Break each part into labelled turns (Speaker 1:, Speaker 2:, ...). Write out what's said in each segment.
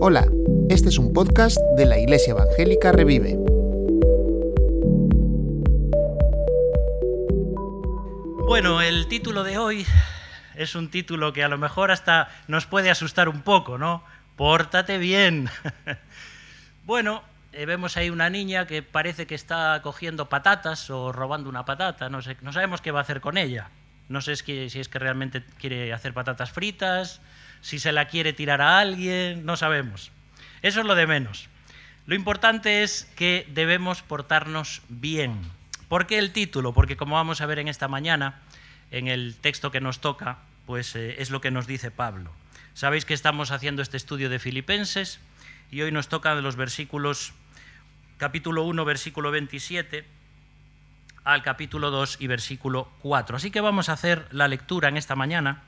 Speaker 1: Hola, este es un podcast de la Iglesia Evangélica Revive.
Speaker 2: Bueno, el título de hoy es un título que a lo mejor hasta nos puede asustar un poco, ¿no? Pórtate bien. bueno, eh, vemos ahí una niña que parece que está cogiendo patatas o robando una patata, no, sé, no sabemos qué va a hacer con ella. No sé si es que realmente quiere hacer patatas fritas, si se la quiere tirar a alguien, no sabemos. Eso es lo de menos. Lo importante es que debemos portarnos bien. ¿Por qué el título? Porque como vamos a ver en esta mañana, en el texto que nos toca, pues eh, es lo que nos dice Pablo. Sabéis que estamos haciendo este estudio de Filipenses y hoy nos tocan los versículos, capítulo 1, versículo 27 al capítulo 2 y versículo 4. Así que vamos a hacer la lectura en esta mañana.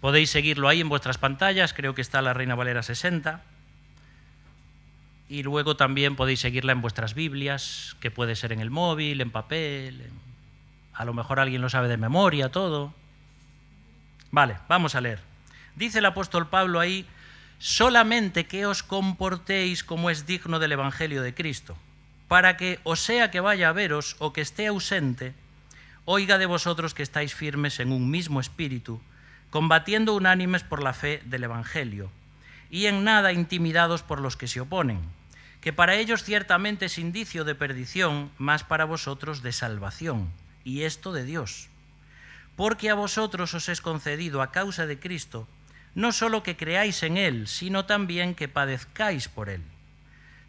Speaker 2: Podéis seguirlo ahí en vuestras pantallas, creo que está la Reina Valera 60. Y luego también podéis seguirla en vuestras Biblias, que puede ser en el móvil, en papel, a lo mejor alguien lo sabe de memoria, todo. Vale, vamos a leer. Dice el apóstol Pablo ahí, solamente que os comportéis como es digno del Evangelio de Cristo, para que, o sea que vaya a veros o que esté ausente, oiga de vosotros que estáis firmes en un mismo espíritu, combatiendo unánimes por la fe del Evangelio, y en nada intimidados por los que se oponen, que para ellos ciertamente es indicio de perdición, más para vosotros de salvación, y esto de Dios. Porque a vosotros os es concedido a causa de Cristo, no solo que creáis en Él, sino también que padezcáis por Él,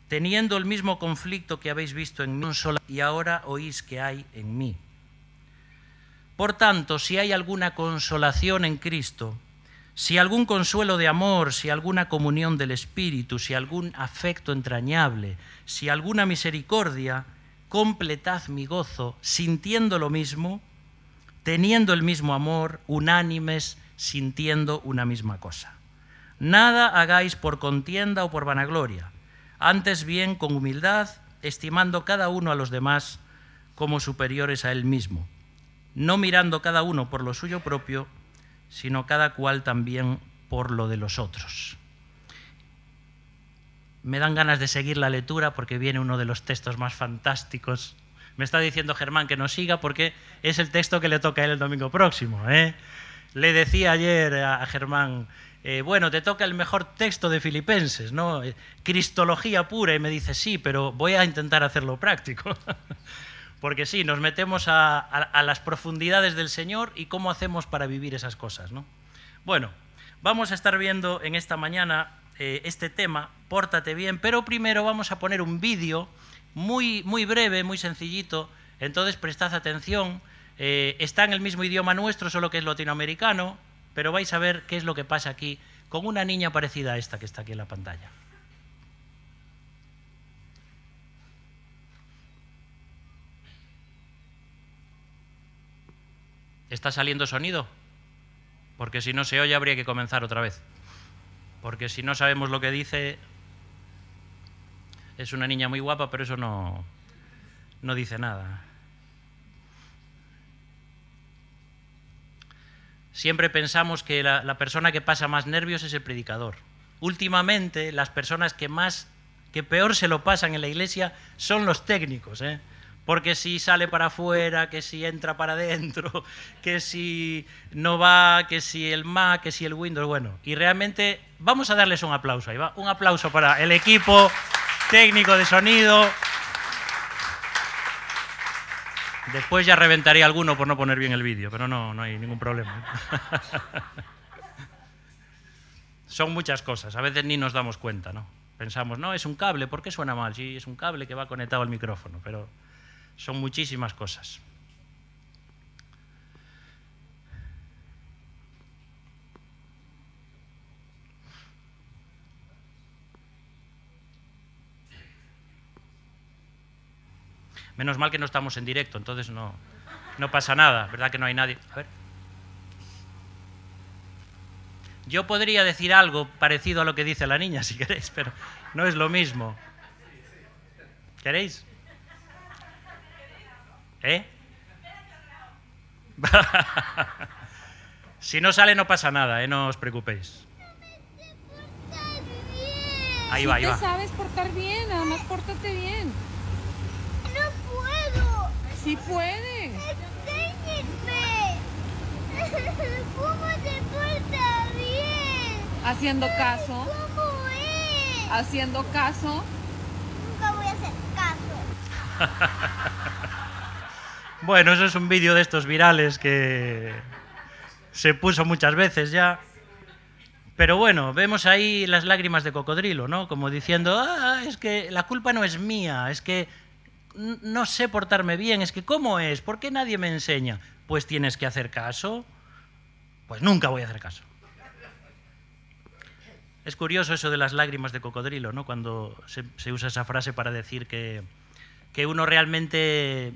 Speaker 2: teniendo el mismo conflicto que habéis visto en mí y ahora oís que hay en mí por tanto, si hay alguna consolación en Cristo, si algún consuelo de amor, si alguna comunión del Espíritu, si algún afecto entrañable, si alguna misericordia, completad mi gozo, sintiendo lo mismo, teniendo el mismo amor, unánimes, sintiendo una misma cosa. Nada hagáis por contienda o por vanagloria, antes bien con humildad, estimando cada uno a los demás como superiores a él mismo no mirando cada uno por lo suyo propio, sino cada cual también por lo de los otros. Me dan ganas de seguir la lectura porque viene uno de los textos más fantásticos. Me está diciendo Germán que no siga porque es el texto que le toca a él el domingo próximo. ¿eh? Le decía ayer a Germán, eh, bueno, te toca el mejor texto de Filipenses, ¿no? Eh, cristología pura, y me dice, sí, pero voy a intentar hacerlo práctico. Porque sí, nos metemos a, las profundidades del Señor y cómo hacemos para vivir esas cosas. ¿no? Bueno, vamos a estar viendo en esta mañana eh, este tema, pórtate bien, pero primero vamos a poner un vídeo muy, muy breve, muy sencillito, entonces prestad atención, eh, está en el mismo idioma nuestro, solo que es latinoamericano, pero vais a ver qué es lo que pasa aquí con una niña parecida a esta que está aquí en la pantalla. ¿Está saliendo sonido? Porque si no se oye habría que comenzar otra vez. Porque si no sabemos lo que dice, es una niña muy guapa, pero eso no, no dice nada. Siempre pensamos que la, persona que pasa más nervios es el predicador. Últimamente, las personas que más, que peor se lo pasan en la iglesia son los técnicos. ¿eh? Porque si sale para afuera, que si entra para adentro, que si no va, que si el Mac, que si el Windows, bueno. Y realmente vamos a darles un aplauso ahí, va. Un aplauso para el equipo técnico de sonido. Después ya reventaría alguno por no poner bien el vídeo, pero no, no hay ningún problema. Son muchas cosas, a veces ni nos damos cuenta, ¿no? Pensamos, no, es un cable, ¿por qué suena mal? Sí, es un cable que va conectado al micrófono, pero son muchísimas cosas. Menos mal que no estamos en directo, entonces no, no pasa nada, ¿verdad que no hay nadie? A ver. Yo podría decir algo parecido a lo que dice la niña, si queréis, pero no es lo mismo. ¿Queréis? ¿Eh? Si no sale no pasa nada, ¿eh? no os preocupéis. Ahí va, ahí
Speaker 3: te
Speaker 2: va.
Speaker 3: sabes portar bien, nada más pórtate bien.
Speaker 4: No puedo.
Speaker 3: Sí puedes.
Speaker 4: Enséñenme. ¿Cómo se porta bien?
Speaker 3: Haciendo caso,
Speaker 4: ¿Cómo es?
Speaker 3: haciendo caso.
Speaker 4: Nunca voy a hacer caso.
Speaker 2: Bueno, eso es un vídeo de estos virales que se puso muchas veces ya. Pero bueno, vemos ahí las lágrimas de cocodrilo, ¿no? Como diciendo, ah, es que la culpa no es mía, es que no sé portarme bien, es que ¿cómo es? ¿Por qué nadie me enseña? Pues tienes que hacer caso. Pues nunca voy a hacer caso. Es curioso eso de las lágrimas de cocodrilo, ¿no? Cuando se, se usa esa frase para decir que, que uno realmente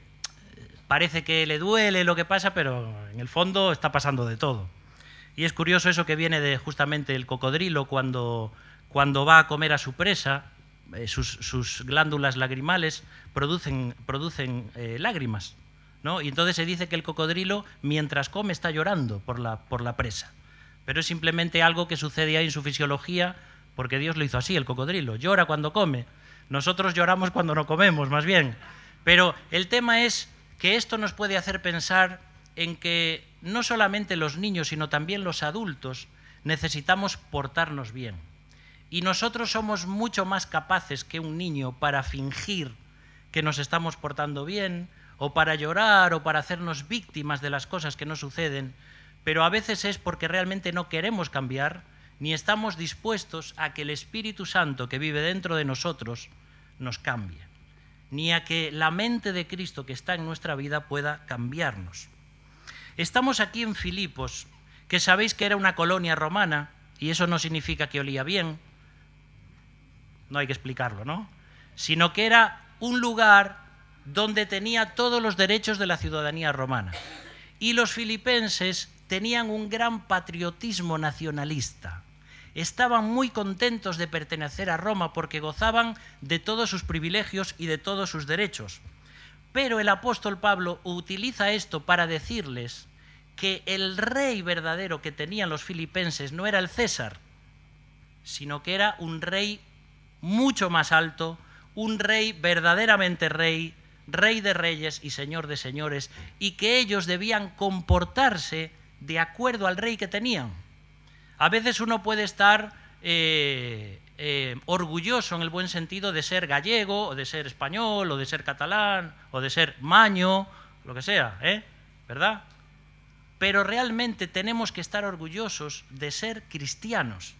Speaker 2: parece que le duele lo que pasa, pero en el fondo está pasando de todo. Y es curioso eso que viene de justamente el cocodrilo cuando, cuando va a comer a su presa, eh, sus, sus glándulas lagrimales producen, producen eh, lágrimas. ¿no? Y entonces se dice que el cocodrilo mientras come está llorando por la, por la presa. Pero es simplemente algo que sucede ahí en su fisiología porque Dios lo hizo así, el cocodrilo. Llora cuando come. Nosotros lloramos cuando no comemos, más bien. Pero el tema es que esto nos puede hacer pensar en que no solamente los niños, sino también los adultos necesitamos portarnos bien. Y nosotros somos mucho más capaces que un niño para fingir que nos estamos portando bien, o para llorar, o para hacernos víctimas de las cosas que nos suceden, pero a veces es porque realmente no queremos cambiar, ni estamos dispuestos a que el Espíritu Santo que vive dentro de nosotros nos cambie, ni a que la mente de Cristo que está en nuestra vida pueda cambiarnos. Estamos aquí en Filipos, que sabéis que era una colonia romana, y eso no significa que olía bien, no hay que explicarlo, ¿no? Sino que era un lugar donde tenía todos los derechos de la ciudadanía romana. Y los filipenses tenían un gran patriotismo nacionalista. Estaban muy contentos de pertenecer a Roma porque gozaban de todos sus privilegios y de todos sus derechos. Pero el apóstol Pablo utiliza esto para decirles que el rey verdadero que tenían los filipenses no era el César, sino que era un rey mucho más alto, un rey verdaderamente rey, rey de reyes y señor de señores, y que ellos debían comportarse de acuerdo al rey que tenían. A veces uno puede estar eh, eh, orgulloso en el buen sentido de ser gallego, o de ser español, o de ser catalán, o de ser maño, lo que sea, ¿eh? ¿verdad? Pero realmente tenemos que estar orgullosos de ser cristianos.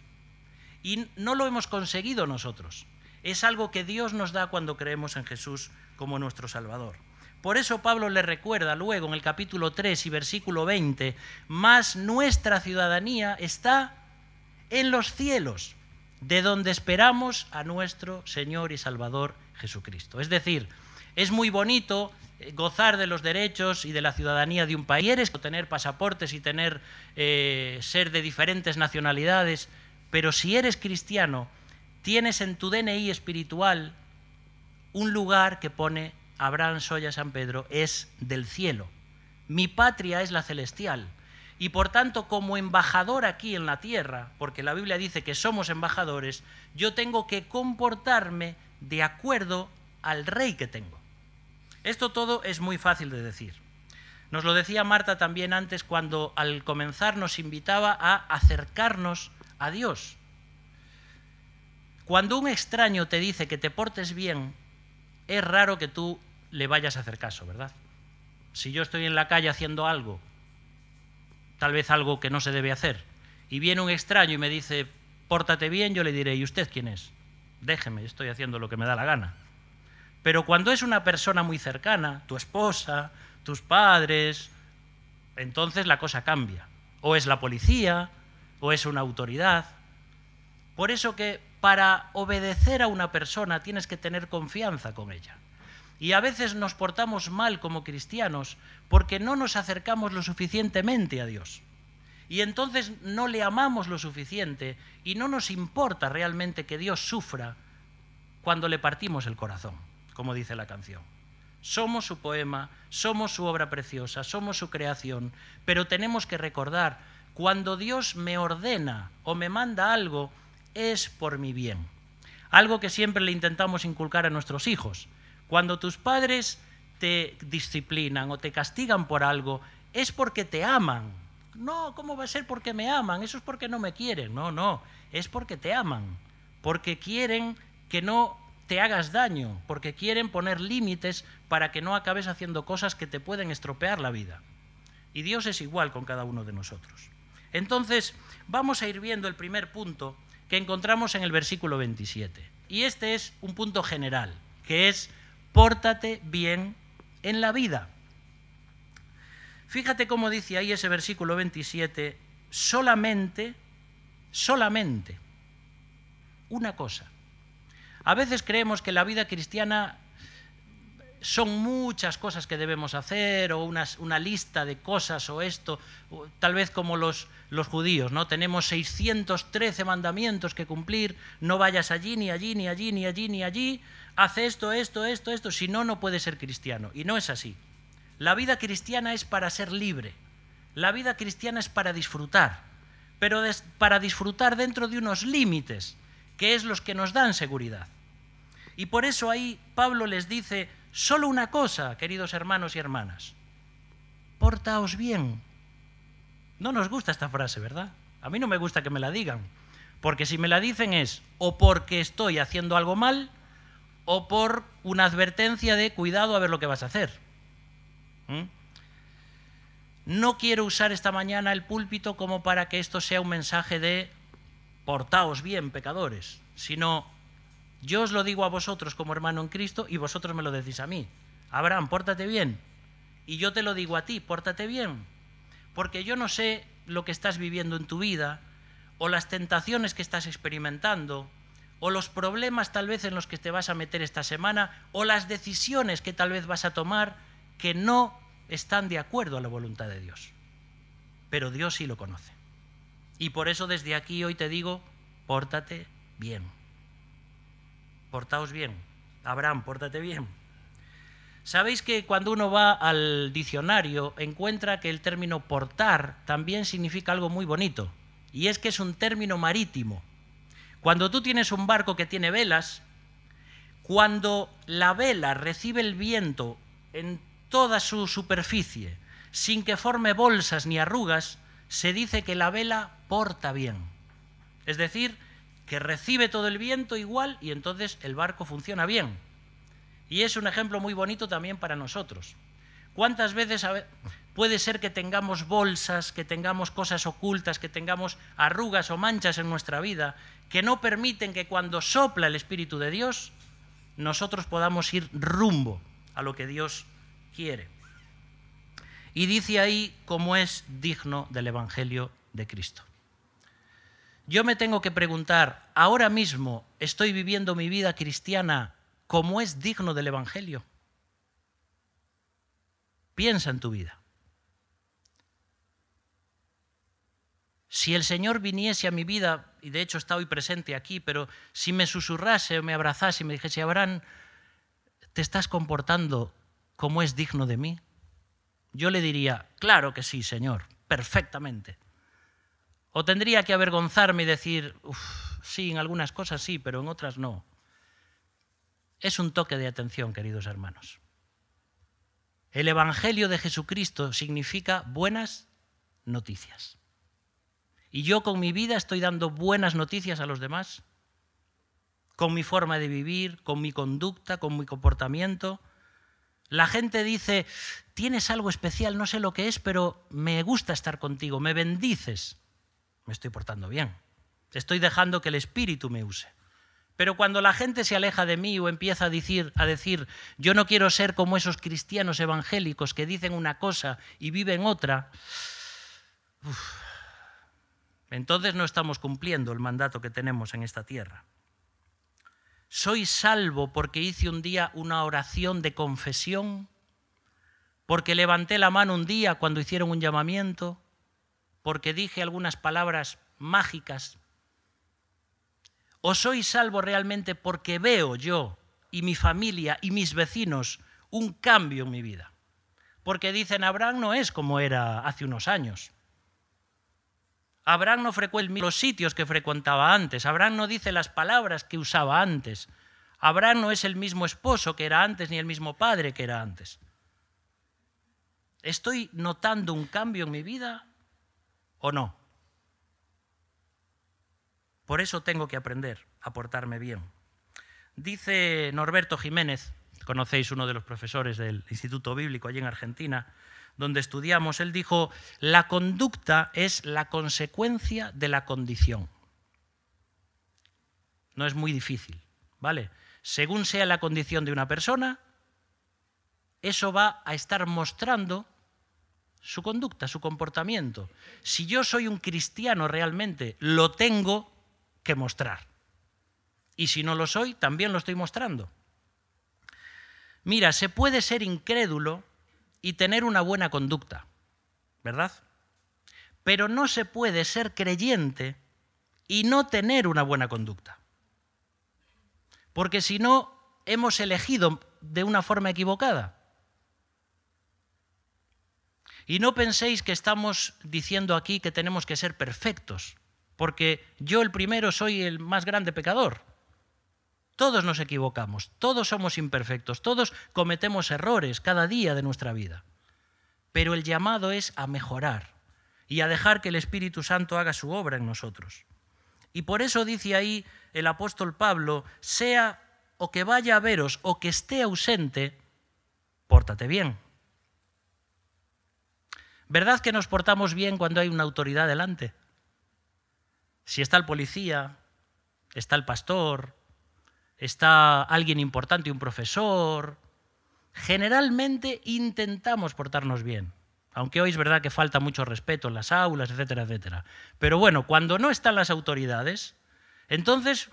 Speaker 2: Y no lo hemos conseguido nosotros. Es algo que Dios nos da cuando creemos en Jesús como nuestro Salvador. Por eso Pablo le recuerda luego en el capítulo 3 y versículo 20, más nuestra ciudadanía está en los cielos, de donde esperamos a nuestro Señor y Salvador Jesucristo. Es decir, es muy bonito eh, gozar de los derechos y de la ciudadanía de un país, Quieres tener pasaportes y tener eh, ser de diferentes nacionalidades, pero si eres cristiano, tienes en tu DNI espiritual un lugar que pone Abraham Soya San Pedro, es del cielo. Mi patria es la celestial. Y por tanto, como embajador aquí en la tierra, porque la Biblia dice que somos embajadores, yo tengo que comportarme de acuerdo al rey que tengo. Esto todo es muy fácil de decir. Nos lo decía Marta también antes cuando al comenzar nos invitaba a acercarnos a Dios. Cuando un extraño te dice que te portes bien, es raro que tú le vayas a hacer caso, ¿verdad? Si yo estoy en la calle haciendo algo, tal vez algo que no se debe hacer, y viene un extraño y me dice, pórtate bien, yo le diré, ¿y usted quién es? Déjeme, estoy haciendo lo que me da la gana. Pero cuando es una persona muy cercana, tu esposa, tus padres, entonces la cosa cambia. O es la policía, o es una autoridad. Por eso que para obedecer a una persona tienes que tener confianza con ella. Y a veces nos portamos mal como cristianos porque no nos acercamos lo suficientemente a Dios. Y entonces no le amamos lo suficiente y no nos importa realmente que Dios sufra cuando le partimos el corazón, como dice la canción. Somos su poema, somos su obra preciosa, somos su creación, pero tenemos que recordar cuando Dios me ordena o me manda algo, es por mi bien. Algo que siempre le intentamos inculcar a nuestros hijos. Cuando tus padres te disciplinan o te castigan por algo, es porque te aman. No, ¿cómo va a ser porque me aman? Eso es porque no me quieren. No, no, es porque te aman. Porque quieren que no te hagas daño, porque quieren poner límites para que no acabes haciendo cosas que te pueden estropear la vida. Y Dios es igual con cada uno de nosotros. Entonces, vamos a ir viendo el primer punto que encontramos en el versículo 27. Y este es un punto general, que es, pórtate bien en la vida. Fíjate cómo dice ahí ese versículo 27, solamente, solamente, una cosa. A veces creemos que la vida cristiana son muchas cosas que debemos hacer o una lista de cosas o esto, tal vez como los, los judíos, ¿no? Tenemos 613 mandamientos que cumplir, no vayas allí, ni allí, ni allí, ni allí, ni allí, haz esto, esto, esto, esto, si no, no puedes ser cristiano. Y no es así. La vida cristiana es para ser libre, la vida cristiana es para disfrutar, pero para disfrutar dentro de unos límites, que es los que nos dan seguridad. Y por eso ahí Pablo les dice, Solo una cosa, queridos hermanos y hermanas. Portaos bien. No nos gusta esta frase, ¿verdad? A mí no me gusta que me la digan. Porque si me la dicen es o porque estoy haciendo algo mal o por una advertencia de cuidado a ver lo que vas a hacer. ¿Mm? No quiero usar esta mañana el púlpito como para que esto sea un mensaje de portaos bien, pecadores, sino yo os lo digo a vosotros como hermano en Cristo y vosotros me lo decís a mí. Abraham, pórtate bien. Y yo te lo digo a ti, pórtate bien. Porque yo no sé lo que estás viviendo en tu vida, o las tentaciones que estás experimentando, o los problemas tal vez en los que te vas a meter esta semana, o las decisiones que tal vez vas a tomar que no están de acuerdo a la voluntad de Dios. Pero Dios sí lo conoce. Y por eso desde aquí hoy te digo, pórtate bien portaos bien. Abraham, pórtate bien. Sabéis que cuando uno va al diccionario encuentra que el término portar también significa algo muy bonito, y es que es un término marítimo. Cuando tú tienes un barco que tiene velas, cuando la vela recibe el viento en toda su superficie, sin que forme bolsas ni arrugas, se dice que la vela porta bien. Es decir, que recibe todo el viento igual y entonces el barco funciona bien. Y es un ejemplo muy bonito también para nosotros. ¿Cuántas veces puede ser que tengamos bolsas, que tengamos cosas ocultas, que tengamos arrugas o manchas en nuestra vida que no permiten que cuando sopla el Espíritu de Dios nosotros podamos ir rumbo a lo que Dios quiere? Y dice ahí cómo es digno del Evangelio de Cristo yo me tengo que preguntar, ahora mismo estoy viviendo mi vida cristiana como es digno del Evangelio. Piensa en tu vida. Si el Señor viniese a mi vida, y de hecho está hoy presente aquí, pero si me susurrase o me abrazase y me dijese, Abraham, ¿te estás comportando como es digno de mí? Yo le diría, claro que sí, Señor, perfectamente. ¿O tendría que avergonzarme y decir, sí, en algunas cosas sí, pero en otras no? Es un toque de atención, queridos hermanos. El Evangelio de Jesucristo significa buenas noticias. ¿Y yo con mi vida estoy dando buenas noticias a los demás? ¿Con mi forma de vivir, con mi conducta, con mi comportamiento? La gente dice, tienes algo especial, no sé lo que es, pero me gusta estar contigo, me bendices me estoy portando bien. Estoy dejando que el Espíritu me use. Pero cuando la gente se aleja de mí o empieza a decir, a decir, yo no quiero ser como esos cristianos evangélicos que dicen una cosa y viven otra, entonces no estamos cumpliendo el mandato que tenemos en esta tierra. Soy salvo porque hice un día una oración de confesión, porque levanté la mano un día cuando hicieron un llamamiento, porque dije algunas palabras mágicas? ¿O soy salvo realmente porque veo yo y mi familia y mis vecinos un cambio en mi vida? Porque dicen, Abraham no es como era hace unos años. Abraham no frecuentó los sitios que frecuentaba antes. Abraham no dice las palabras que usaba antes. Abraham no es el mismo esposo que era antes ni el mismo padre que era antes. ¿Estoy notando un cambio en mi vida o no? Por eso tengo que aprender a portarme bien. Dice Norberto Jiménez, conocéis uno de los profesores del Instituto Bíblico allí en Argentina, donde estudiamos, él dijo, la conducta es la consecuencia de la condición. No es muy difícil, ¿vale? Según sea la condición de una persona, eso va a estar mostrando su conducta, su comportamiento. Si yo soy un cristiano realmente, lo tengo que mostrar. Y si no lo soy, también lo estoy mostrando. Mira, se puede ser incrédulo y tener una buena conducta, ¿verdad? Pero no se puede ser creyente y no tener una buena conducta. Porque si no, hemos elegido de una forma equivocada. Y no penséis que estamos diciendo aquí que tenemos que ser perfectos, porque yo el primero soy el más grande pecador. Todos nos equivocamos, todos somos imperfectos, todos cometemos errores cada día de nuestra vida. Pero el llamado es a mejorar y a dejar que el Espíritu Santo haga su obra en nosotros. Y por eso dice ahí el apóstol Pablo, sea o que vaya a veros o que esté ausente, pórtate bien. ¿Verdad que nos portamos bien cuando hay una autoridad delante? Si está el policía, está el pastor, está alguien importante, un profesor. Generalmente intentamos portarnos bien, aunque hoy es verdad que falta mucho respeto en las aulas, etcétera, etcétera. Pero bueno, cuando no están las autoridades, entonces,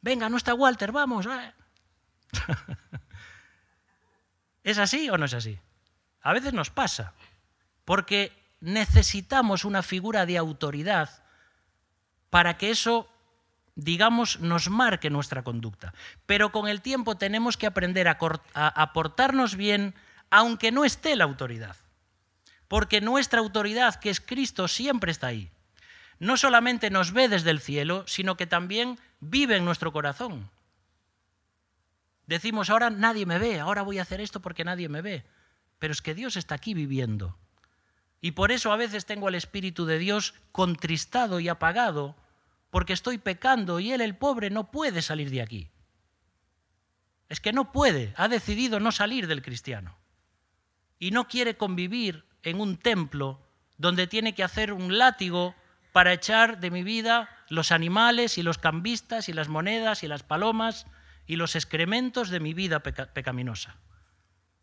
Speaker 2: venga, no está Walter, vamos. ¿Es así o no es así? A veces nos pasa, porque necesitamos una figura de autoridad para que eso digamos, nos marque nuestra conducta. Pero con el tiempo tenemos que aprender a, portarnos bien aunque no esté la autoridad. Porque nuestra autoridad, que es Cristo, siempre está ahí. No solamente nos ve desde el cielo, sino que también vive en nuestro corazón. Decimos, ahora nadie me ve, ahora voy a hacer esto porque nadie me ve. Pero es que Dios está aquí viviendo. Y por eso a veces tengo al Espíritu de Dios contristado y apagado porque estoy pecando y él, el pobre, no puede salir de aquí. Es que no puede, ha decidido no salir del cristiano. Y no quiere convivir en un templo donde tiene que hacer un látigo para echar de mi vida los animales y los cambistas y las monedas y las palomas y los excrementos de mi vida pecaminosa.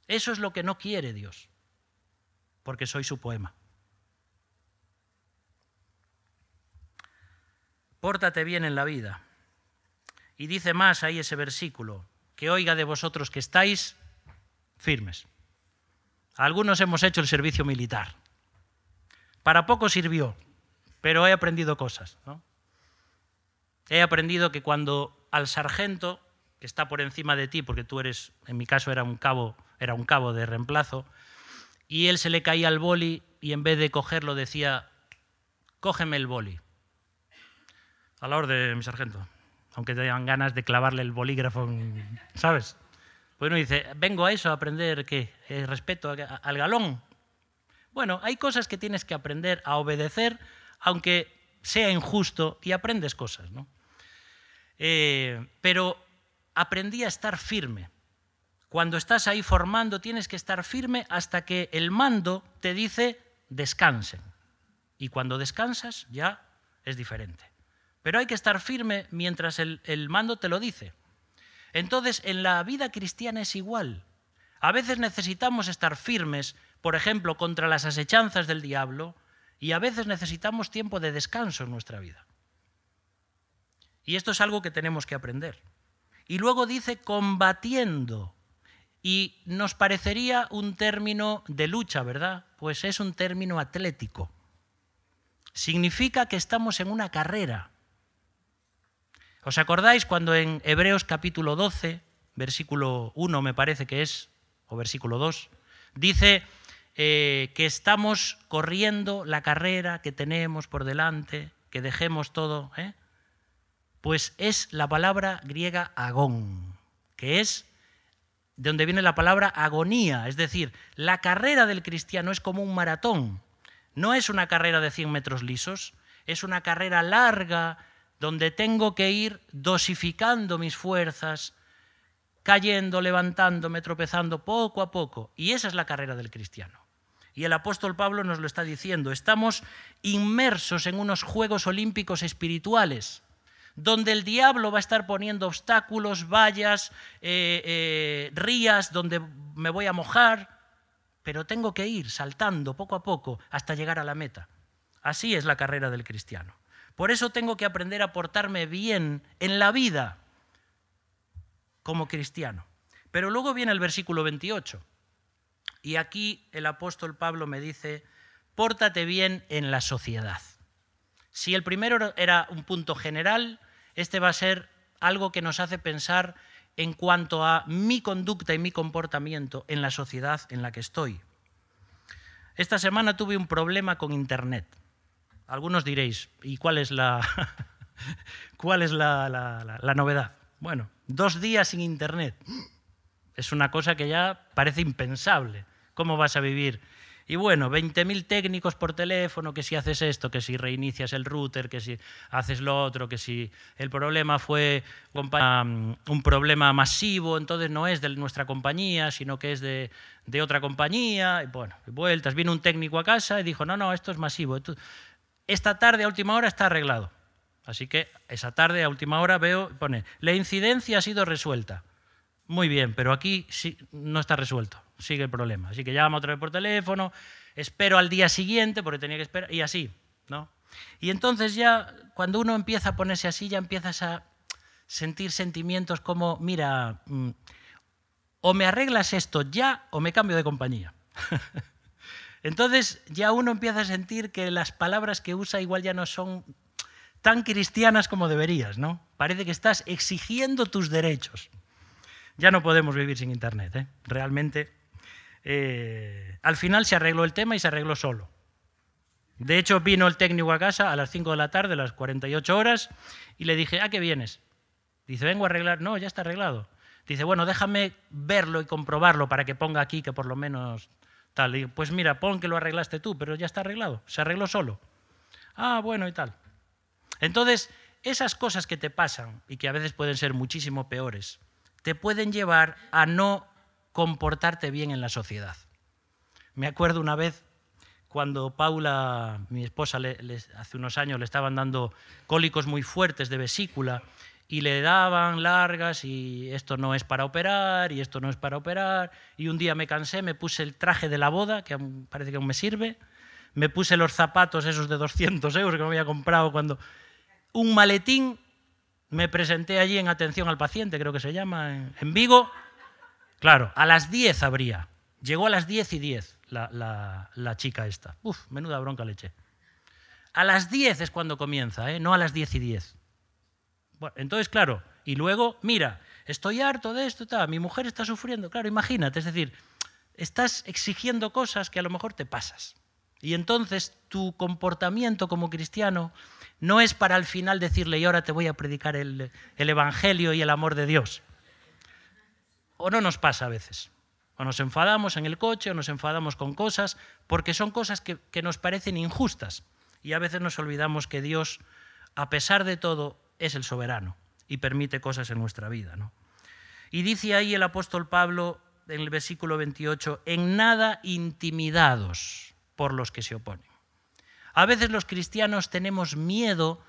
Speaker 2: Eso es lo que no quiere Dios, porque soy su poema. pórtate bien en la vida. Y dice más ahí ese versículo, que oiga de vosotros que estáis firmes. Algunos hemos hecho el servicio militar. Para poco sirvió, pero he aprendido cosas. He aprendido que cuando al sargento, que está por encima de ti, porque tú eres, en mi caso era un cabo, era un cabo de reemplazo, y él se le caía el boli y en vez de cogerlo decía, cógeme el boli. A la orden, mi sargento. Aunque te tengan ganas de clavarle el bolígrafo, ¿sabes? Pues uno dice, vengo a eso, a aprender ¿qué? Eh, respeto al galón. Bueno, hay cosas que tienes que aprender a obedecer, aunque sea injusto, y aprendes cosas, ¿no? Eh, pero aprendí a estar firme. Cuando estás ahí formando, tienes que estar firme hasta que el mando te dice descansen. Y cuando descansas, ya es diferente. Pero hay que estar firme mientras el, mando te lo dice. Entonces, en la vida cristiana es igual. A veces necesitamos estar firmes, por ejemplo, contra las asechanzas del diablo, y a veces necesitamos tiempo de descanso en nuestra vida. Y esto es algo que tenemos que aprender. Y luego dice combatiendo. Y nos parecería un término de lucha, ¿verdad? Pues es un término atlético. Significa que estamos en una carrera. ¿Os acordáis cuando en Hebreos capítulo 12, versículo 1 me parece que es, o versículo 2, dice, eh, que estamos corriendo la carrera que tenemos por delante, que dejemos todo, ¿eh? pues es la palabra griega agón, que es de donde viene la palabra agonía, es decir, la carrera del cristiano es como un maratón, no es una carrera de 100 metros lisos, es una carrera larga donde tengo que ir dosificando mis fuerzas, cayendo, levantándome, tropezando poco a poco. Y esa es la carrera del cristiano. Y el apóstol Pablo nos lo está diciendo. Estamos inmersos en unos Juegos Olímpicos espirituales, donde el diablo va a estar poniendo obstáculos, vallas, eh, eh, rías, donde me voy a mojar, pero tengo que ir saltando poco a poco hasta llegar a la meta. Así es la carrera del cristiano. Por eso tengo que aprender a portarme bien en la vida como cristiano. Pero luego viene el versículo 28. Y aquí el apóstol Pablo me dice, pórtate bien en la sociedad. Si el primero era un punto general, este va a ser algo que nos hace pensar en cuanto a mi conducta y mi comportamiento en la sociedad en la que estoy. Esta semana tuve un problema con Internet. Algunos diréis, ¿y cuál es la, cuál es la, la novedad? Bueno, dos días sin Internet. Es una cosa que ya parece impensable. ¿Cómo vas a vivir? Y bueno, 20.000 técnicos por teléfono, que si haces esto, que si reinicias el router, que si haces lo otro, que si el problema fue un problema masivo, entonces no es de nuestra compañía, sino que es de, otra compañía. Y bueno, vueltas, vino un técnico a casa y dijo, no, no, esto es masivo. Esta tarde a última hora está arreglado. Así que esa tarde a última hora veo, pone, la incidencia ha sido resuelta. Muy bien, pero aquí sí, no está resuelto sigue el problema. Así que llamo otra vez por teléfono, espero al día siguiente porque tenía que esperar, y así, ¿no? Y entonces ya, cuando uno empieza a ponerse así, ya empiezas a sentir sentimientos como, mira, mm, o me arreglas esto ya o me cambio de compañía. entonces ya uno empieza a sentir que las palabras que usa igual ya no son tan cristianas como deberías, ¿no? Parece que estás exigiendo tus derechos. Ya no podemos vivir sin Internet, ¿eh? Realmente eh, al final se arregló el tema y se arregló solo. De hecho, vino el técnico a casa a las 5 de la tarde, a las 48 horas, y le dije, ¿a qué vienes? Dice, vengo a arreglar. No, ya está arreglado. Dice, bueno, déjame verlo y comprobarlo para que ponga aquí que por lo menos tal. Y, pues mira, pon que lo arreglaste tú, pero ya está arreglado. Se arregló solo. Ah, bueno, y tal. Entonces, esas cosas que te pasan y que a veces pueden ser muchísimo peores, te pueden llevar a no comportarte bien en la sociedad. Me acuerdo una vez cuando Paula, mi esposa, hace unos años le estaban dando cólicos muy fuertes de vesícula y le daban largas y esto no es para operar y esto no es para operar. Y un día me cansé, me puse el traje de la boda, que parece que aún me sirve, me puse los zapatos esos de 200 euros que me había comprado cuando... Un maletín, me presenté allí en atención al paciente, creo que se llama, en Vigo, Claro, a las 10 habría. Llegó a las 10 y 10 la, chica esta. Uf, menuda bronca leche. A las 10 es cuando comienza, ¿eh? no a las 10 y 10. Bueno, entonces, claro, y luego, mira, estoy harto de esto, mi mujer está sufriendo. Claro, imagínate, es decir, estás exigiendo cosas que a lo mejor te pasas. Y entonces tu comportamiento como cristiano no es para al final decirle, y ahora te voy a predicar el Evangelio y el amor de Dios o no nos pasa a veces. O nos enfadamos en el coche o nos enfadamos con cosas porque son cosas que, nos parecen injustas. Y a veces nos olvidamos que Dios, a pesar de todo, es el soberano y permite cosas en nuestra vida. ¿no? Y dice ahí el apóstol Pablo en el versículo 28, en nada intimidados por los que se oponen. A veces los cristianos tenemos miedo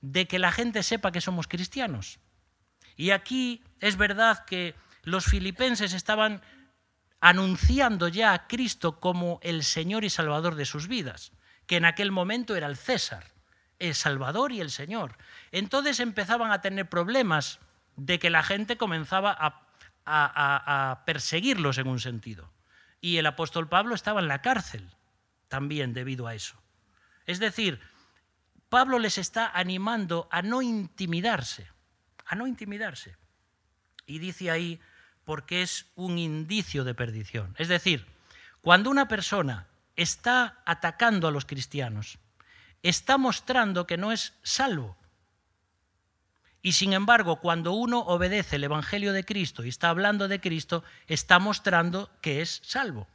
Speaker 2: de que la gente sepa que somos cristianos. Y aquí es verdad que los filipenses estaban anunciando ya a Cristo como el Señor y Salvador de sus vidas, que en aquel momento era el César, el Salvador y el Señor. Entonces empezaban a tener problemas de que la gente comenzaba a, perseguirlos en un sentido. Y el apóstol Pablo estaba en la cárcel también debido a eso. Es decir, Pablo les está animando a no intimidarse, a no intimidarse. Y dice ahí porque es un indicio de perdición. Es decir, Cuando una persona está atacando a los cristianos, está mostrando que no es salvo. Y sin embargo, cuando uno obedece el Evangelio de Cristo y está hablando de Cristo, está mostrando que es salvo.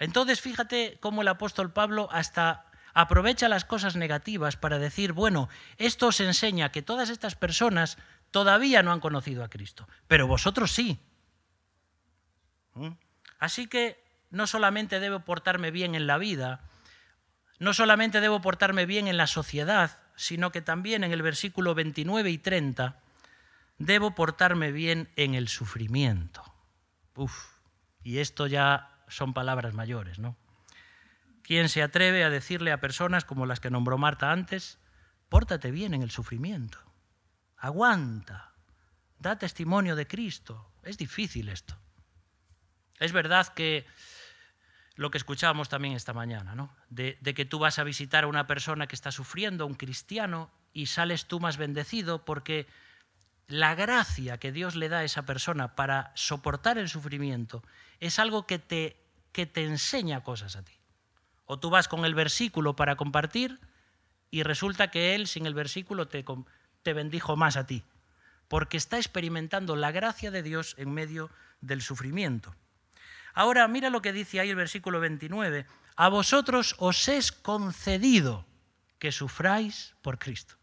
Speaker 2: Entonces, fíjate cómo el apóstol Pablo hasta aprovecha las cosas negativas para decir, bueno, esto os enseña que todas estas personas todavía no han conocido a Cristo, pero vosotros sí. ¿Mm? Así que no solamente debo portarme bien en la vida, no solamente debo portarme bien en la sociedad, sino que también en el versículo 29 y 30 debo portarme bien en el sufrimiento. Uf, y esto ya son palabras mayores, ¿no? ¿Quién se atreve a decirle a personas como las que nombró Marta antes, pórtate bien en el sufrimiento, aguanta, da testimonio de Cristo? Es difícil esto. Es verdad que lo que escuchábamos también esta mañana, ¿no? de, que tú vas a visitar a una persona que está sufriendo, un cristiano, y sales tú más bendecido porque la gracia que Dios le da a esa persona para soportar el sufrimiento es algo que te, que te enseña cosas a ti. O tú vas con el versículo para compartir y resulta que Él sin el versículo te, bendijo más a ti, porque está experimentando la gracia de Dios en medio del sufrimiento. Ahora mira lo que dice ahí el versículo 29. A vosotros os es concedido que sufráis por Cristo.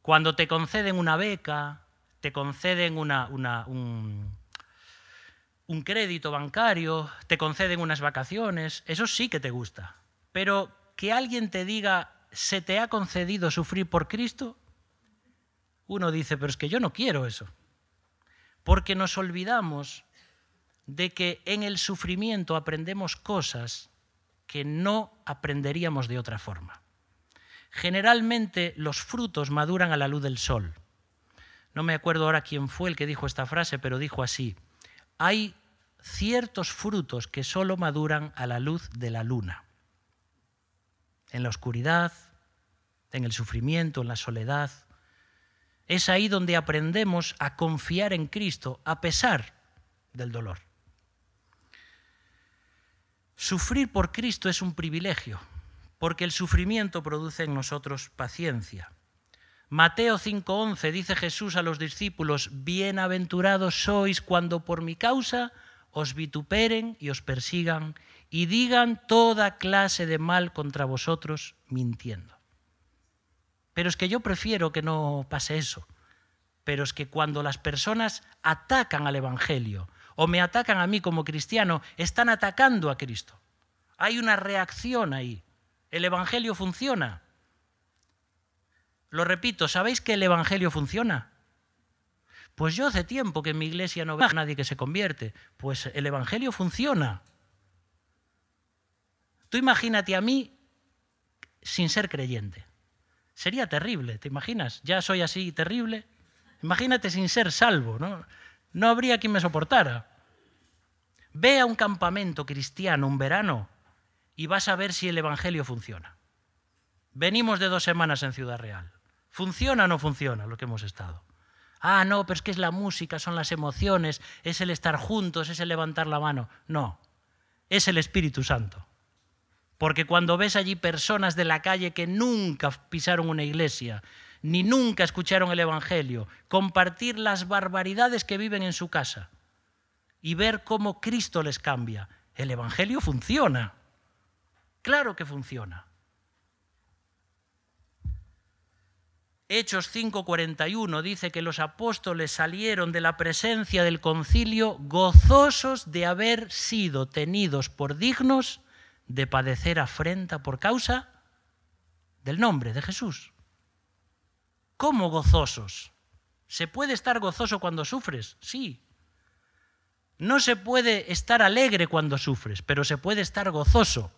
Speaker 2: Cuando te conceden una beca, te conceden una, una, un, un crédito bancario, te conceden unas vacaciones, eso sí que te gusta. Pero que alguien te diga, se te ha concedido sufrir por Cristo, uno dice, pero es que yo no quiero eso. Porque nos olvidamos de que en el sufrimiento aprendemos cosas que no aprenderíamos de otra forma. Generalmente los frutos maduran a la luz del sol. No me acuerdo ahora quién fue el que dijo esta frase, pero dijo así, hay ciertos frutos que solo maduran a la luz de la luna. En la oscuridad, en el sufrimiento, en la soledad. Es ahí donde aprendemos a confiar en Cristo a pesar del dolor. Sufrir por Cristo es un privilegio, porque el sufrimiento produce en nosotros paciencia. Mateo 5:11 dice Jesús a los discípulos, bienaventurados sois cuando por mi causa os vituperen y os persigan y digan toda clase de mal contra vosotros mintiendo. Pero es que yo prefiero que no pase eso. Pero es que cuando las personas atacan al Evangelio, o me atacan a mí como cristiano, están atacando a Cristo. Hay una reacción ahí. El Evangelio funciona. Lo repito, ¿sabéis que el Evangelio funciona? Pues yo hace tiempo que en mi iglesia no veo a nadie que se convierte. Pues el Evangelio funciona. Tú imagínate a mí sin ser creyente. Sería terrible, ¿te imaginas? Ya soy así terrible. Imagínate sin ser salvo, ¿no? no habría quien me soportara. Ve a un campamento cristiano un verano y vas a ver si el Evangelio funciona. Venimos de dos semanas en Ciudad Real. ¿Funciona o no funciona lo que hemos estado? Ah, no, pero es que es la música, son las emociones, es el estar juntos, es el levantar la mano. No, es el Espíritu Santo. Porque cuando ves allí personas de la calle que nunca pisaron una iglesia, ni nunca escucharon el Evangelio, compartir las barbaridades que viven en su casa y ver cómo Cristo les cambia. El Evangelio funciona. Claro que funciona. Hechos 5:41 dice que los apóstoles salieron de la presencia del concilio gozosos de haber sido tenidos por dignos de padecer afrenta por causa del nombre de Jesús. ¿Cómo gozosos? ¿Se puede estar gozoso cuando sufres? Sí. No se puede estar alegre cuando sufres, pero se puede estar gozoso,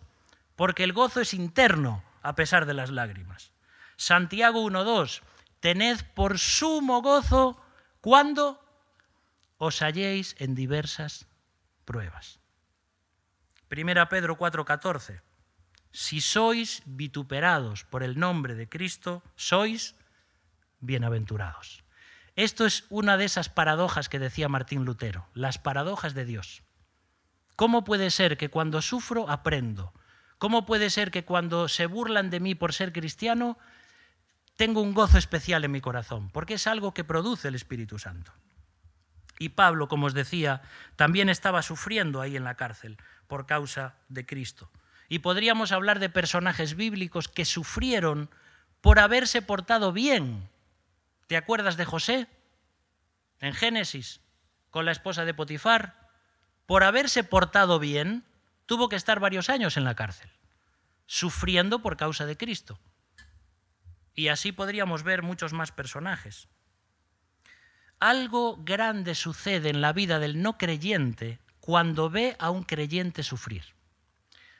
Speaker 2: porque el gozo es interno a pesar de las lágrimas. Santiago 1.2, tened por sumo gozo cuando os halléis en diversas pruebas. Primera Pedro 4:14, si sois vituperados por el nombre de Cristo, sois bienaventurados. Esto es una de esas paradojas que decía Martín Lutero, las paradojas de Dios. ¿Cómo puede ser que cuando sufro aprendo? ¿Cómo puede ser que cuando se burlan de mí por ser cristiano tengo un gozo especial en mi corazón? Porque es algo que produce el Espíritu Santo. Y Pablo, como os decía, también estaba sufriendo ahí en la cárcel por causa de Cristo. Y podríamos hablar de personajes bíblicos que sufrieron por haberse portado bien. ¿Te acuerdas de José? En Génesis, con la esposa de Potifar. Por haberse portado bien, tuvo que estar varios años en la cárcel, sufriendo por causa de Cristo. Y así podríamos ver muchos más personajes. Algo grande sucede en la vida del no creyente cuando ve a un creyente sufrir.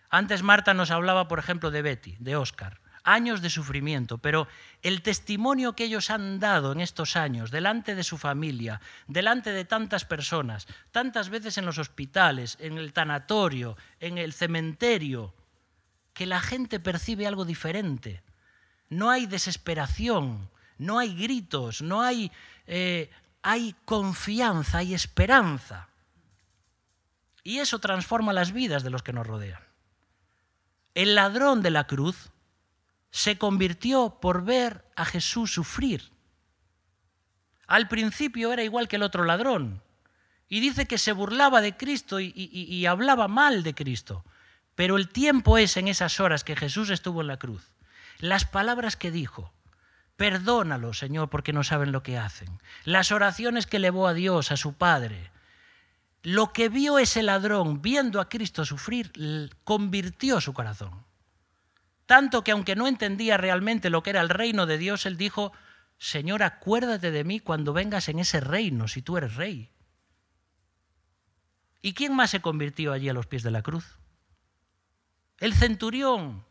Speaker 2: Antes Marta nos hablaba, por ejemplo, de Betty, de Oscar. Años de sufrimiento, pero el testimonio que ellos han dado en estos años, delante de su familia, delante de tantas personas, tantas veces en los hospitales, en el tanatorio, en el cementerio, que la gente percibe algo diferente. No hay desesperación, no hay gritos, no hay, eh, hay confianza, hay esperanza. Y eso transforma las vidas de los que nos rodean. El ladrón de la cruz se convirtió por ver a Jesús sufrir. Al principio era igual que el otro ladrón. Y dice que se burlaba de Cristo y, y, hablaba mal de Cristo. Pero el tiempo es en esas horas que Jesús estuvo en la cruz. Las palabras que dijo, perdónalo, Señor, porque no saben lo que hacen. Las oraciones que elevó a Dios, a su Padre. Lo que vio ese ladrón viendo a Cristo sufrir, convirtió su corazón. Tanto que aunque no entendía realmente lo que era el reino de Dios, él dijo, Señor, acuérdate de mí cuando vengas en ese reino, si tú eres rey. ¿Y quién más se convirtió allí a los pies de la cruz? El centurión,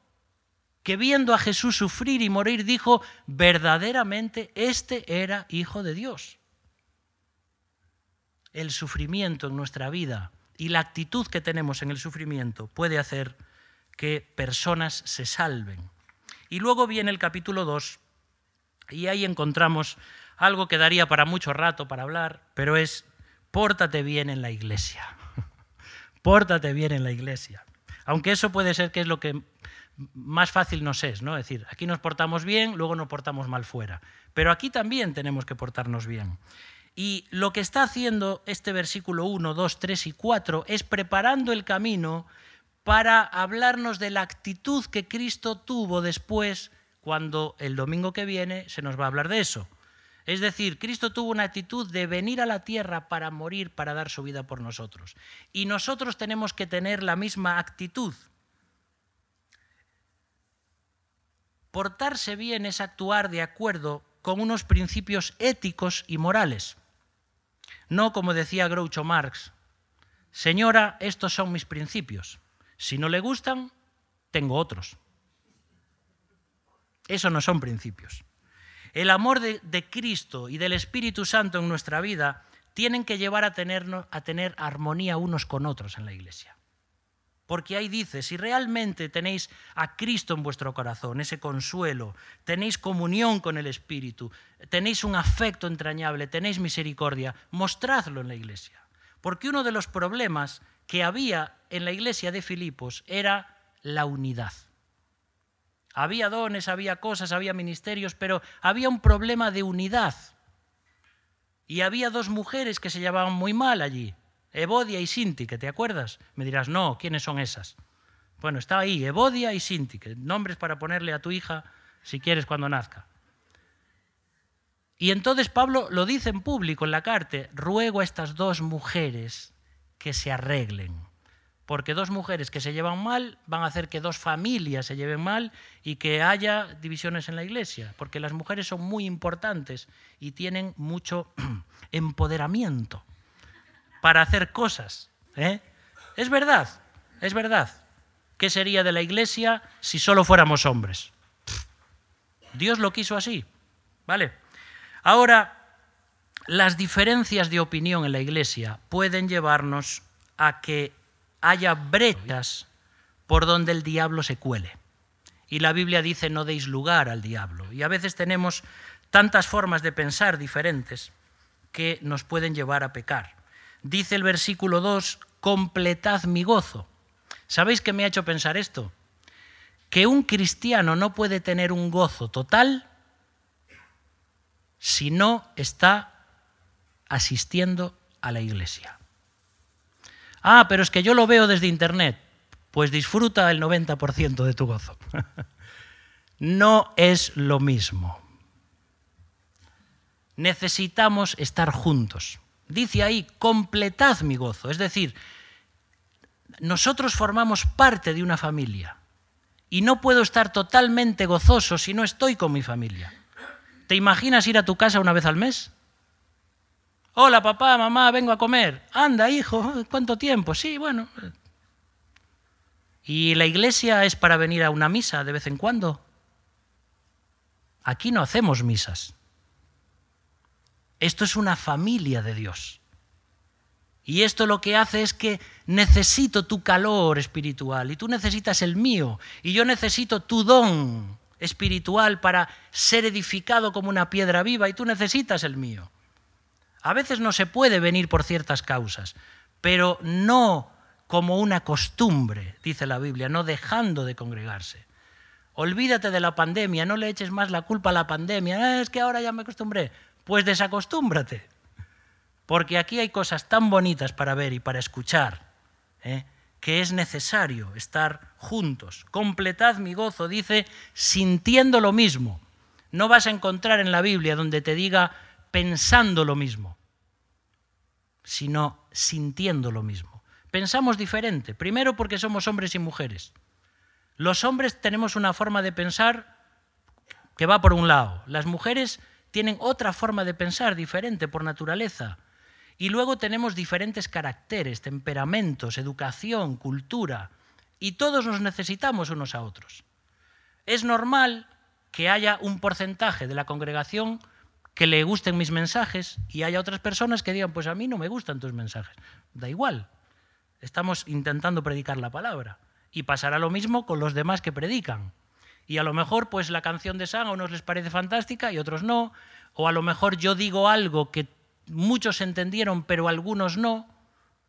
Speaker 2: que viendo a Jesús sufrir y morir, dijo, verdaderamente este era hijo de Dios. El sufrimiento en nuestra vida y la actitud que tenemos en el sufrimiento puede hacer que personas se salven. Y luego viene el capítulo 2 y ahí encontramos algo que daría para mucho rato para hablar, pero es pórtate bien en la iglesia. pórtate bien en la iglesia. Aunque eso puede ser que es lo que más fácil nos es, ¿no? Es decir, aquí nos portamos bien, luego nos portamos mal fuera. Pero aquí también tenemos que portarnos bien. Y lo que está haciendo este versículo 1, 2, 3 y 4 es preparando el camino para hablarnos de la actitud que Cristo tuvo después, cuando el domingo que viene se nos va a hablar de eso. Es decir, Cristo tuvo una actitud de venir a la tierra para morir, para dar su vida por nosotros. Y nosotros tenemos que tener la misma actitud. Portarse bien es actuar de acuerdo con unos principios éticos y morales. No como decía Groucho Marx, señora, estos son mis principios. Si no le gustan, tengo otros. Eso no son principios. El amor de, Cristo y del Espíritu Santo en nuestra vida tienen que llevar a, a tener armonía unos con otros en la iglesia. Porque ahí dice, si realmente tenéis a Cristo en vuestro corazón, ese consuelo, tenéis comunión con el Espíritu, tenéis un afecto entrañable, tenéis misericordia, mostradlo en la iglesia. Porque uno de los problemas que había en la iglesia de Filipos era la unidad. Había dones, había cosas, había ministerios, pero había un problema de unidad. Y había dos mujeres que se llevaban muy mal allí, Evodia y Sinti, que te acuerdas. Me dirás, no, ¿quiénes son esas? Bueno, está ahí, Evodia y Sinti, que nombres para ponerle a tu hija si quieres cuando nazca. Y entonces Pablo lo dice en público en la carta, ruego a estas dos mujeres que se arreglen. Porque dos mujeres que se llevan mal van a hacer que dos familias se lleven mal y que haya divisiones en la iglesia. Porque las mujeres son muy importantes y tienen mucho empoderamiento para hacer cosas. ¿eh? Es verdad, es verdad. ¿Qué sería de la iglesia si solo fuéramos hombres? Dios lo quiso así. ¿Vale? Ahora, las diferencias de opinión en la Iglesia pueden llevarnos a que haya brechas por donde el diablo se cuele. Y la Biblia dice no deis lugar al diablo. Y a veces tenemos tantas formas de pensar diferentes que nos pueden llevar a pecar. Dice el versículo 2, completad mi gozo. ¿Sabéis qué me ha hecho pensar esto? Que un cristiano no puede tener un gozo total si no está asistiendo a la iglesia. Ah, pero es que yo lo veo desde internet. Pues disfruta el 90% de tu gozo. no es lo mismo. Necesitamos estar juntos. Dice ahí, completad mi gozo. Es decir, nosotros formamos parte de una familia y no puedo estar totalmente gozoso si no estoy con mi familia. ¿Te imaginas ir a tu casa una vez al mes? Hola papá, mamá, vengo a comer. Anda, hijo, ¿cuánto tiempo? Sí, bueno. ¿Y la iglesia es para venir a una misa de vez en cuando? Aquí no hacemos misas. Esto es una familia de Dios. Y esto lo que hace es que necesito tu calor espiritual y tú necesitas el mío y yo necesito tu don espiritual para ser edificado como una piedra viva y tú necesitas el mío. A veces no se puede venir por ciertas causas, pero no como una costumbre, dice la Biblia, no dejando de congregarse. Olvídate de la pandemia, no le eches más la culpa a la pandemia, ah, es que ahora ya me acostumbré. Pues desacostúmbrate, porque aquí hay cosas tan bonitas para ver y para escuchar, ¿eh? que es necesario estar juntos. Completad mi gozo, dice, sintiendo lo mismo. No vas a encontrar en la Biblia donde te diga pensando lo mismo, sino sintiendo lo mismo. Pensamos diferente, primero porque somos hombres y mujeres. Los hombres tenemos una forma de pensar que va por un lado, las mujeres tienen otra forma de pensar diferente por naturaleza. Y luego tenemos diferentes caracteres, temperamentos, educación, cultura, y todos nos necesitamos unos a otros. Es normal que haya un porcentaje de la congregación que le gusten mis mensajes y haya otras personas que digan, pues a mí no me gustan tus mensajes. Da igual, estamos intentando predicar la palabra. Y pasará lo mismo con los demás que predican. Y a lo mejor pues la canción de San a unos les parece fantástica y otros no. O a lo mejor yo digo algo que muchos entendieron, pero algunos no,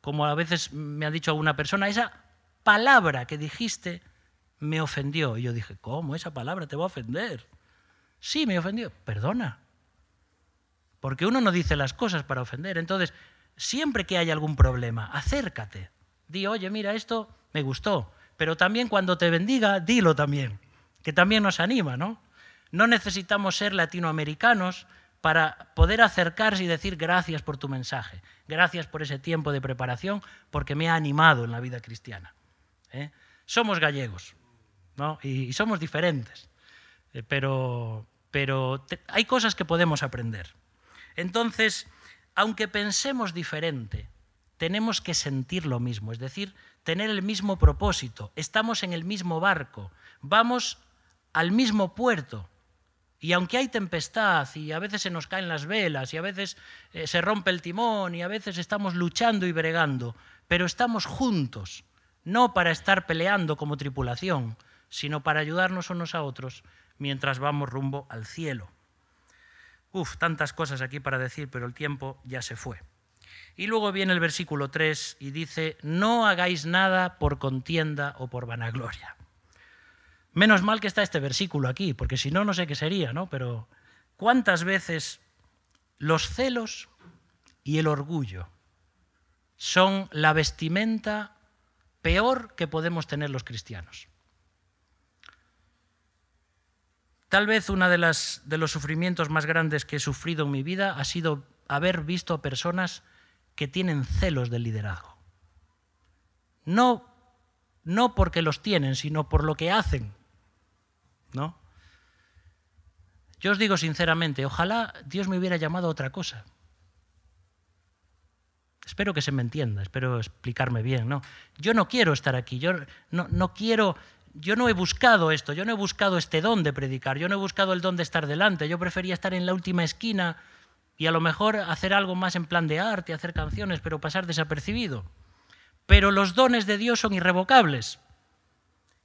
Speaker 2: como a veces me ha dicho alguna persona, esa palabra que dijiste me ofendió. Y yo dije, ¿cómo esa palabra te va a ofender? Sí, me ofendió. Perdona. Porque uno no dice las cosas para ofender. Entonces, siempre que haya algún problema, acércate. Di, oye, mira, esto me gustó. Pero también cuando te bendiga, dilo también. Que también nos anima, ¿no? No necesitamos ser latinoamericanos para poder acercarse y decir gracias por tu mensaje, gracias por ese tiempo de preparación, porque me ha animado en la vida cristiana. ¿eh? Somos gallegos ¿no? y, somos diferentes, eh, pero, pero hay cosas que podemos aprender. Entonces, aunque pensemos diferente, tenemos que sentir lo mismo, es decir, tener el mismo propósito, estamos en el mismo barco, vamos al mismo puerto, y aunque hay tempestad y a veces se nos caen las velas y a veces eh, se rompe el timón y a veces estamos luchando y bregando, pero estamos juntos, no para estar peleando como tripulación, sino para ayudarnos unos a otros mientras vamos rumbo al cielo. Uf, tantas cosas aquí para decir, pero el tiempo ya se fue. Y luego viene el versículo 3 y dice, no hagáis nada por contienda o por vanagloria. Menos mal que está este versículo aquí, porque si no, no sé qué sería, ¿no? Pero ¿cuántas veces los celos y el orgullo son la vestimenta peor que podemos tener los cristianos? Tal vez uno de, de los sufrimientos más grandes que he sufrido en mi vida ha sido haber visto a personas que tienen celos del liderazgo. No, no porque los tienen, sino por lo que hacen ¿no? Yo os digo sinceramente, ojalá Dios me hubiera llamado a otra cosa. Espero que se me entienda, espero explicarme bien, ¿no? Yo no quiero estar aquí, yo no, no quiero, yo no he buscado esto, yo no he buscado este don de predicar, yo no he buscado el don de estar delante, yo prefería estar en la última esquina y a lo mejor hacer algo más en plan de arte, hacer canciones, pero pasar desapercibido. Pero los dones de Dios son irrevocables.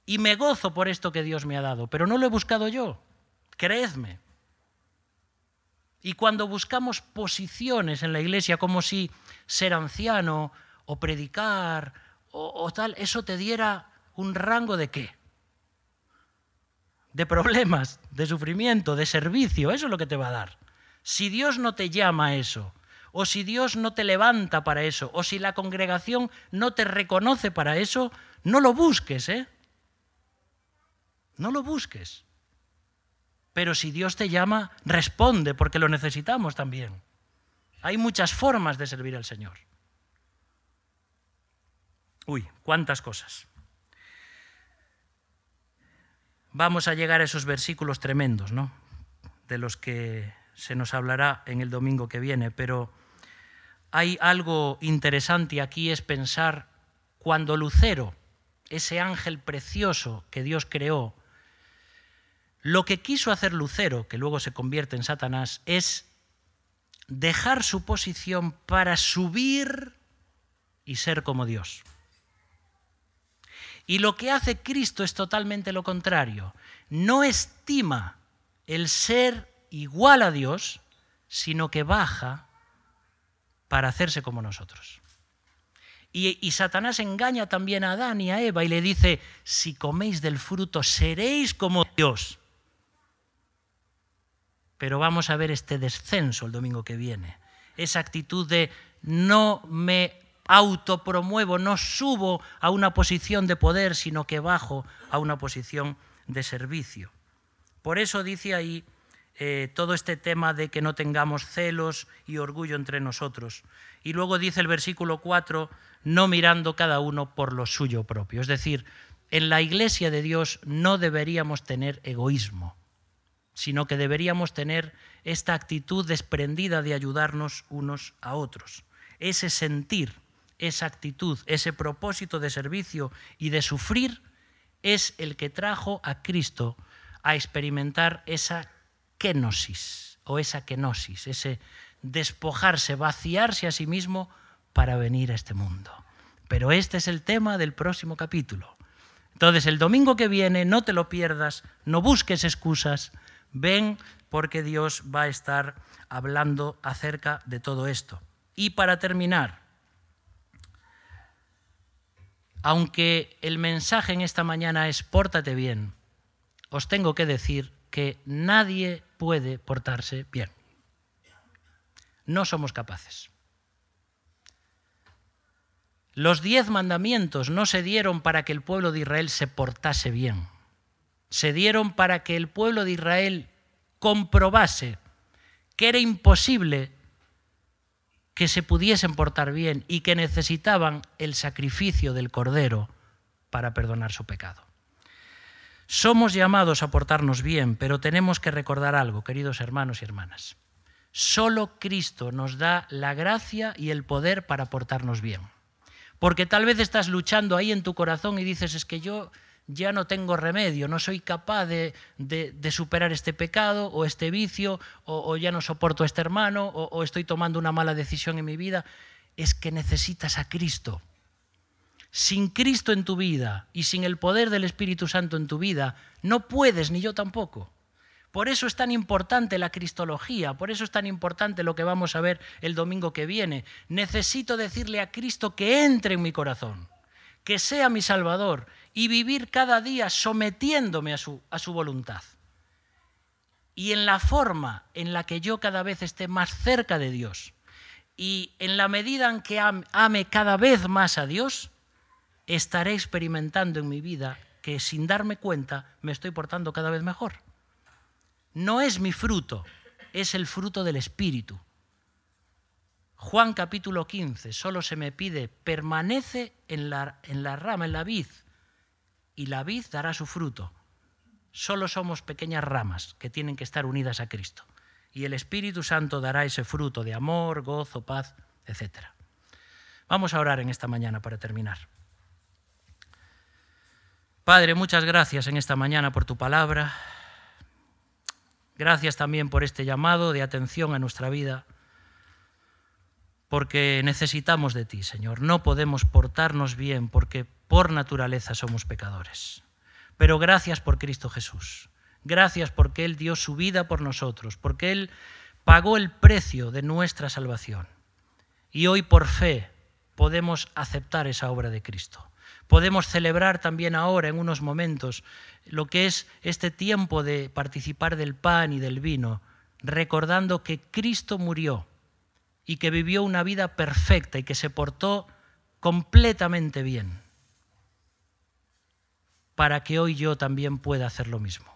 Speaker 2: Y me gozo por esto que Dios me ha dado, pero no lo he buscado yo, creedme. Y cuando buscamos posiciones en la iglesia, como si ser anciano o predicar o, o tal, eso te diera un rango de qué? De problemas, de sufrimiento, de servicio, eso es lo que te va a dar. Si Dios no te llama a eso, o si Dios no te levanta para eso, o si la congregación no te reconoce para eso, no lo busques, ¿eh? No lo busques. Pero si Dios te llama, responde, porque lo necesitamos también. Hay muchas formas de servir al Señor. Uy, cuántas cosas. Vamos a llegar a esos versículos tremendos, ¿no? De los que se nos hablará en el domingo que viene, pero hay algo interesante aquí es pensar cuando Lucero, ese ángel precioso que Dios creó, lo que quiso hacer Lucero, que luego se convierte en Satanás, es dejar su posición para subir y ser como Dios. Y lo que hace Cristo es totalmente lo contrario. No estima el ser igual a Dios, sino que baja para hacerse como nosotros. Y, Satanás engaña también a Adán y a Eva y le dice, si coméis del fruto seréis como Dios. Pero vamos a ver este descenso el domingo que viene. Esa actitud de no me autopromuevo, no subo a una posición de poder, sino que bajo a una posición de servicio. Por eso dice ahí eh, todo este tema de que no tengamos celos y orgullo entre nosotros. Y luego dice el versículo 4, no mirando cada uno por lo suyo propio. Es decir, en la iglesia de Dios no deberíamos tener egoísmo sino que deberíamos tener esta actitud desprendida de ayudarnos unos a otros. Ese sentir, esa actitud, ese propósito de servicio y de sufrir es el que trajo a Cristo a experimentar esa kenosis o esa kenosis, ese despojarse, vaciarse a sí mismo para venir a este mundo. Pero este es el tema del próximo capítulo. Entonces, el domingo que viene, no te lo pierdas, no busques excusas, Ven porque Dios va a estar hablando acerca de todo esto. Y para terminar, aunque el mensaje en esta mañana es pórtate bien, os tengo que decir que nadie puede portarse bien. No somos capaces. Los diez mandamientos no se dieron para que el pueblo de Israel se portase bien se dieron para que el pueblo de Israel comprobase que era imposible que se pudiesen portar bien y que necesitaban el sacrificio del Cordero para perdonar su pecado. Somos llamados a portarnos bien, pero tenemos que recordar algo, queridos hermanos y hermanas. Solo Cristo nos da la gracia y el poder para portarnos bien. Porque tal vez estás luchando ahí en tu corazón y dices, es que yo ya no tengo remedio, no soy capaz de, superar este pecado o este vicio, o, ya no soporto a este hermano, o, o estoy tomando una mala decisión en mi vida, es que necesitas a Cristo. Sin Cristo en tu vida y sin el poder del Espíritu Santo en tu vida, no puedes, ni yo tampoco. Por eso es tan importante la cristología, por eso es tan importante lo que vamos a ver el domingo que viene. Necesito decirle a Cristo que entre en mi corazón, que sea mi Salvador y vivir cada día sometiéndome a su, a su voluntad. Y en la forma en la que yo cada vez esté más cerca de Dios y en la medida en que ame cada vez más a Dios, estaré experimentando en mi vida que sin darme cuenta me estoy portando cada vez mejor. No es mi fruto, es el fruto del Espíritu. Juan capítulo 15, solo se me pide, permanece en la, en la rama, en la vid, y la vid dará su fruto. Solo somos pequeñas ramas que tienen que estar unidas a Cristo. Y el Espíritu Santo dará ese fruto de amor, gozo, paz, etc. Vamos a orar en esta mañana para terminar. Padre, muchas gracias en esta mañana por tu palabra. Gracias también por este llamado de atención a nuestra vida, porque necesitamos de ti, Señor. No podemos portarnos bien porque por naturaleza somos pecadores. Pero gracias por Cristo Jesús. Gracias porque Él dio su vida por nosotros, porque Él pagó el precio de nuestra salvación. Y hoy por fe podemos aceptar esa obra de Cristo. Podemos celebrar también ahora, en unos momentos, lo que es este tiempo de participar del pan y del vino, recordando que Cristo murió y que vivió una vida perfecta y que se portó completamente bien, para que hoy yo también pueda hacer lo mismo.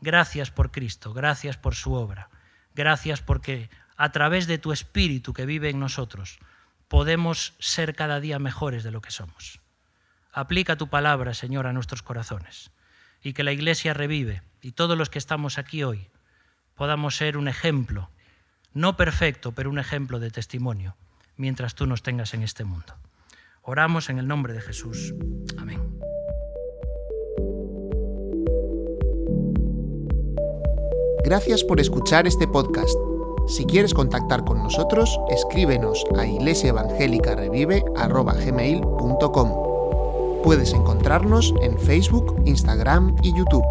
Speaker 2: Gracias por Cristo, gracias por su obra, gracias porque a través de tu Espíritu que vive en nosotros podemos ser cada día mejores de lo que somos. Aplica tu palabra, Señor, a nuestros corazones y que la Iglesia revive y todos los que estamos aquí hoy podamos ser un ejemplo, no perfecto, pero un ejemplo de testimonio mientras tú nos tengas en este mundo. Oramos en el nombre de Jesús. Amén.
Speaker 1: Gracias por escuchar este podcast. Si quieres contactar con nosotros, escríbenos a iglesiaevangelicarevive.com. Puedes encontrarnos en Facebook, Instagram y YouTube.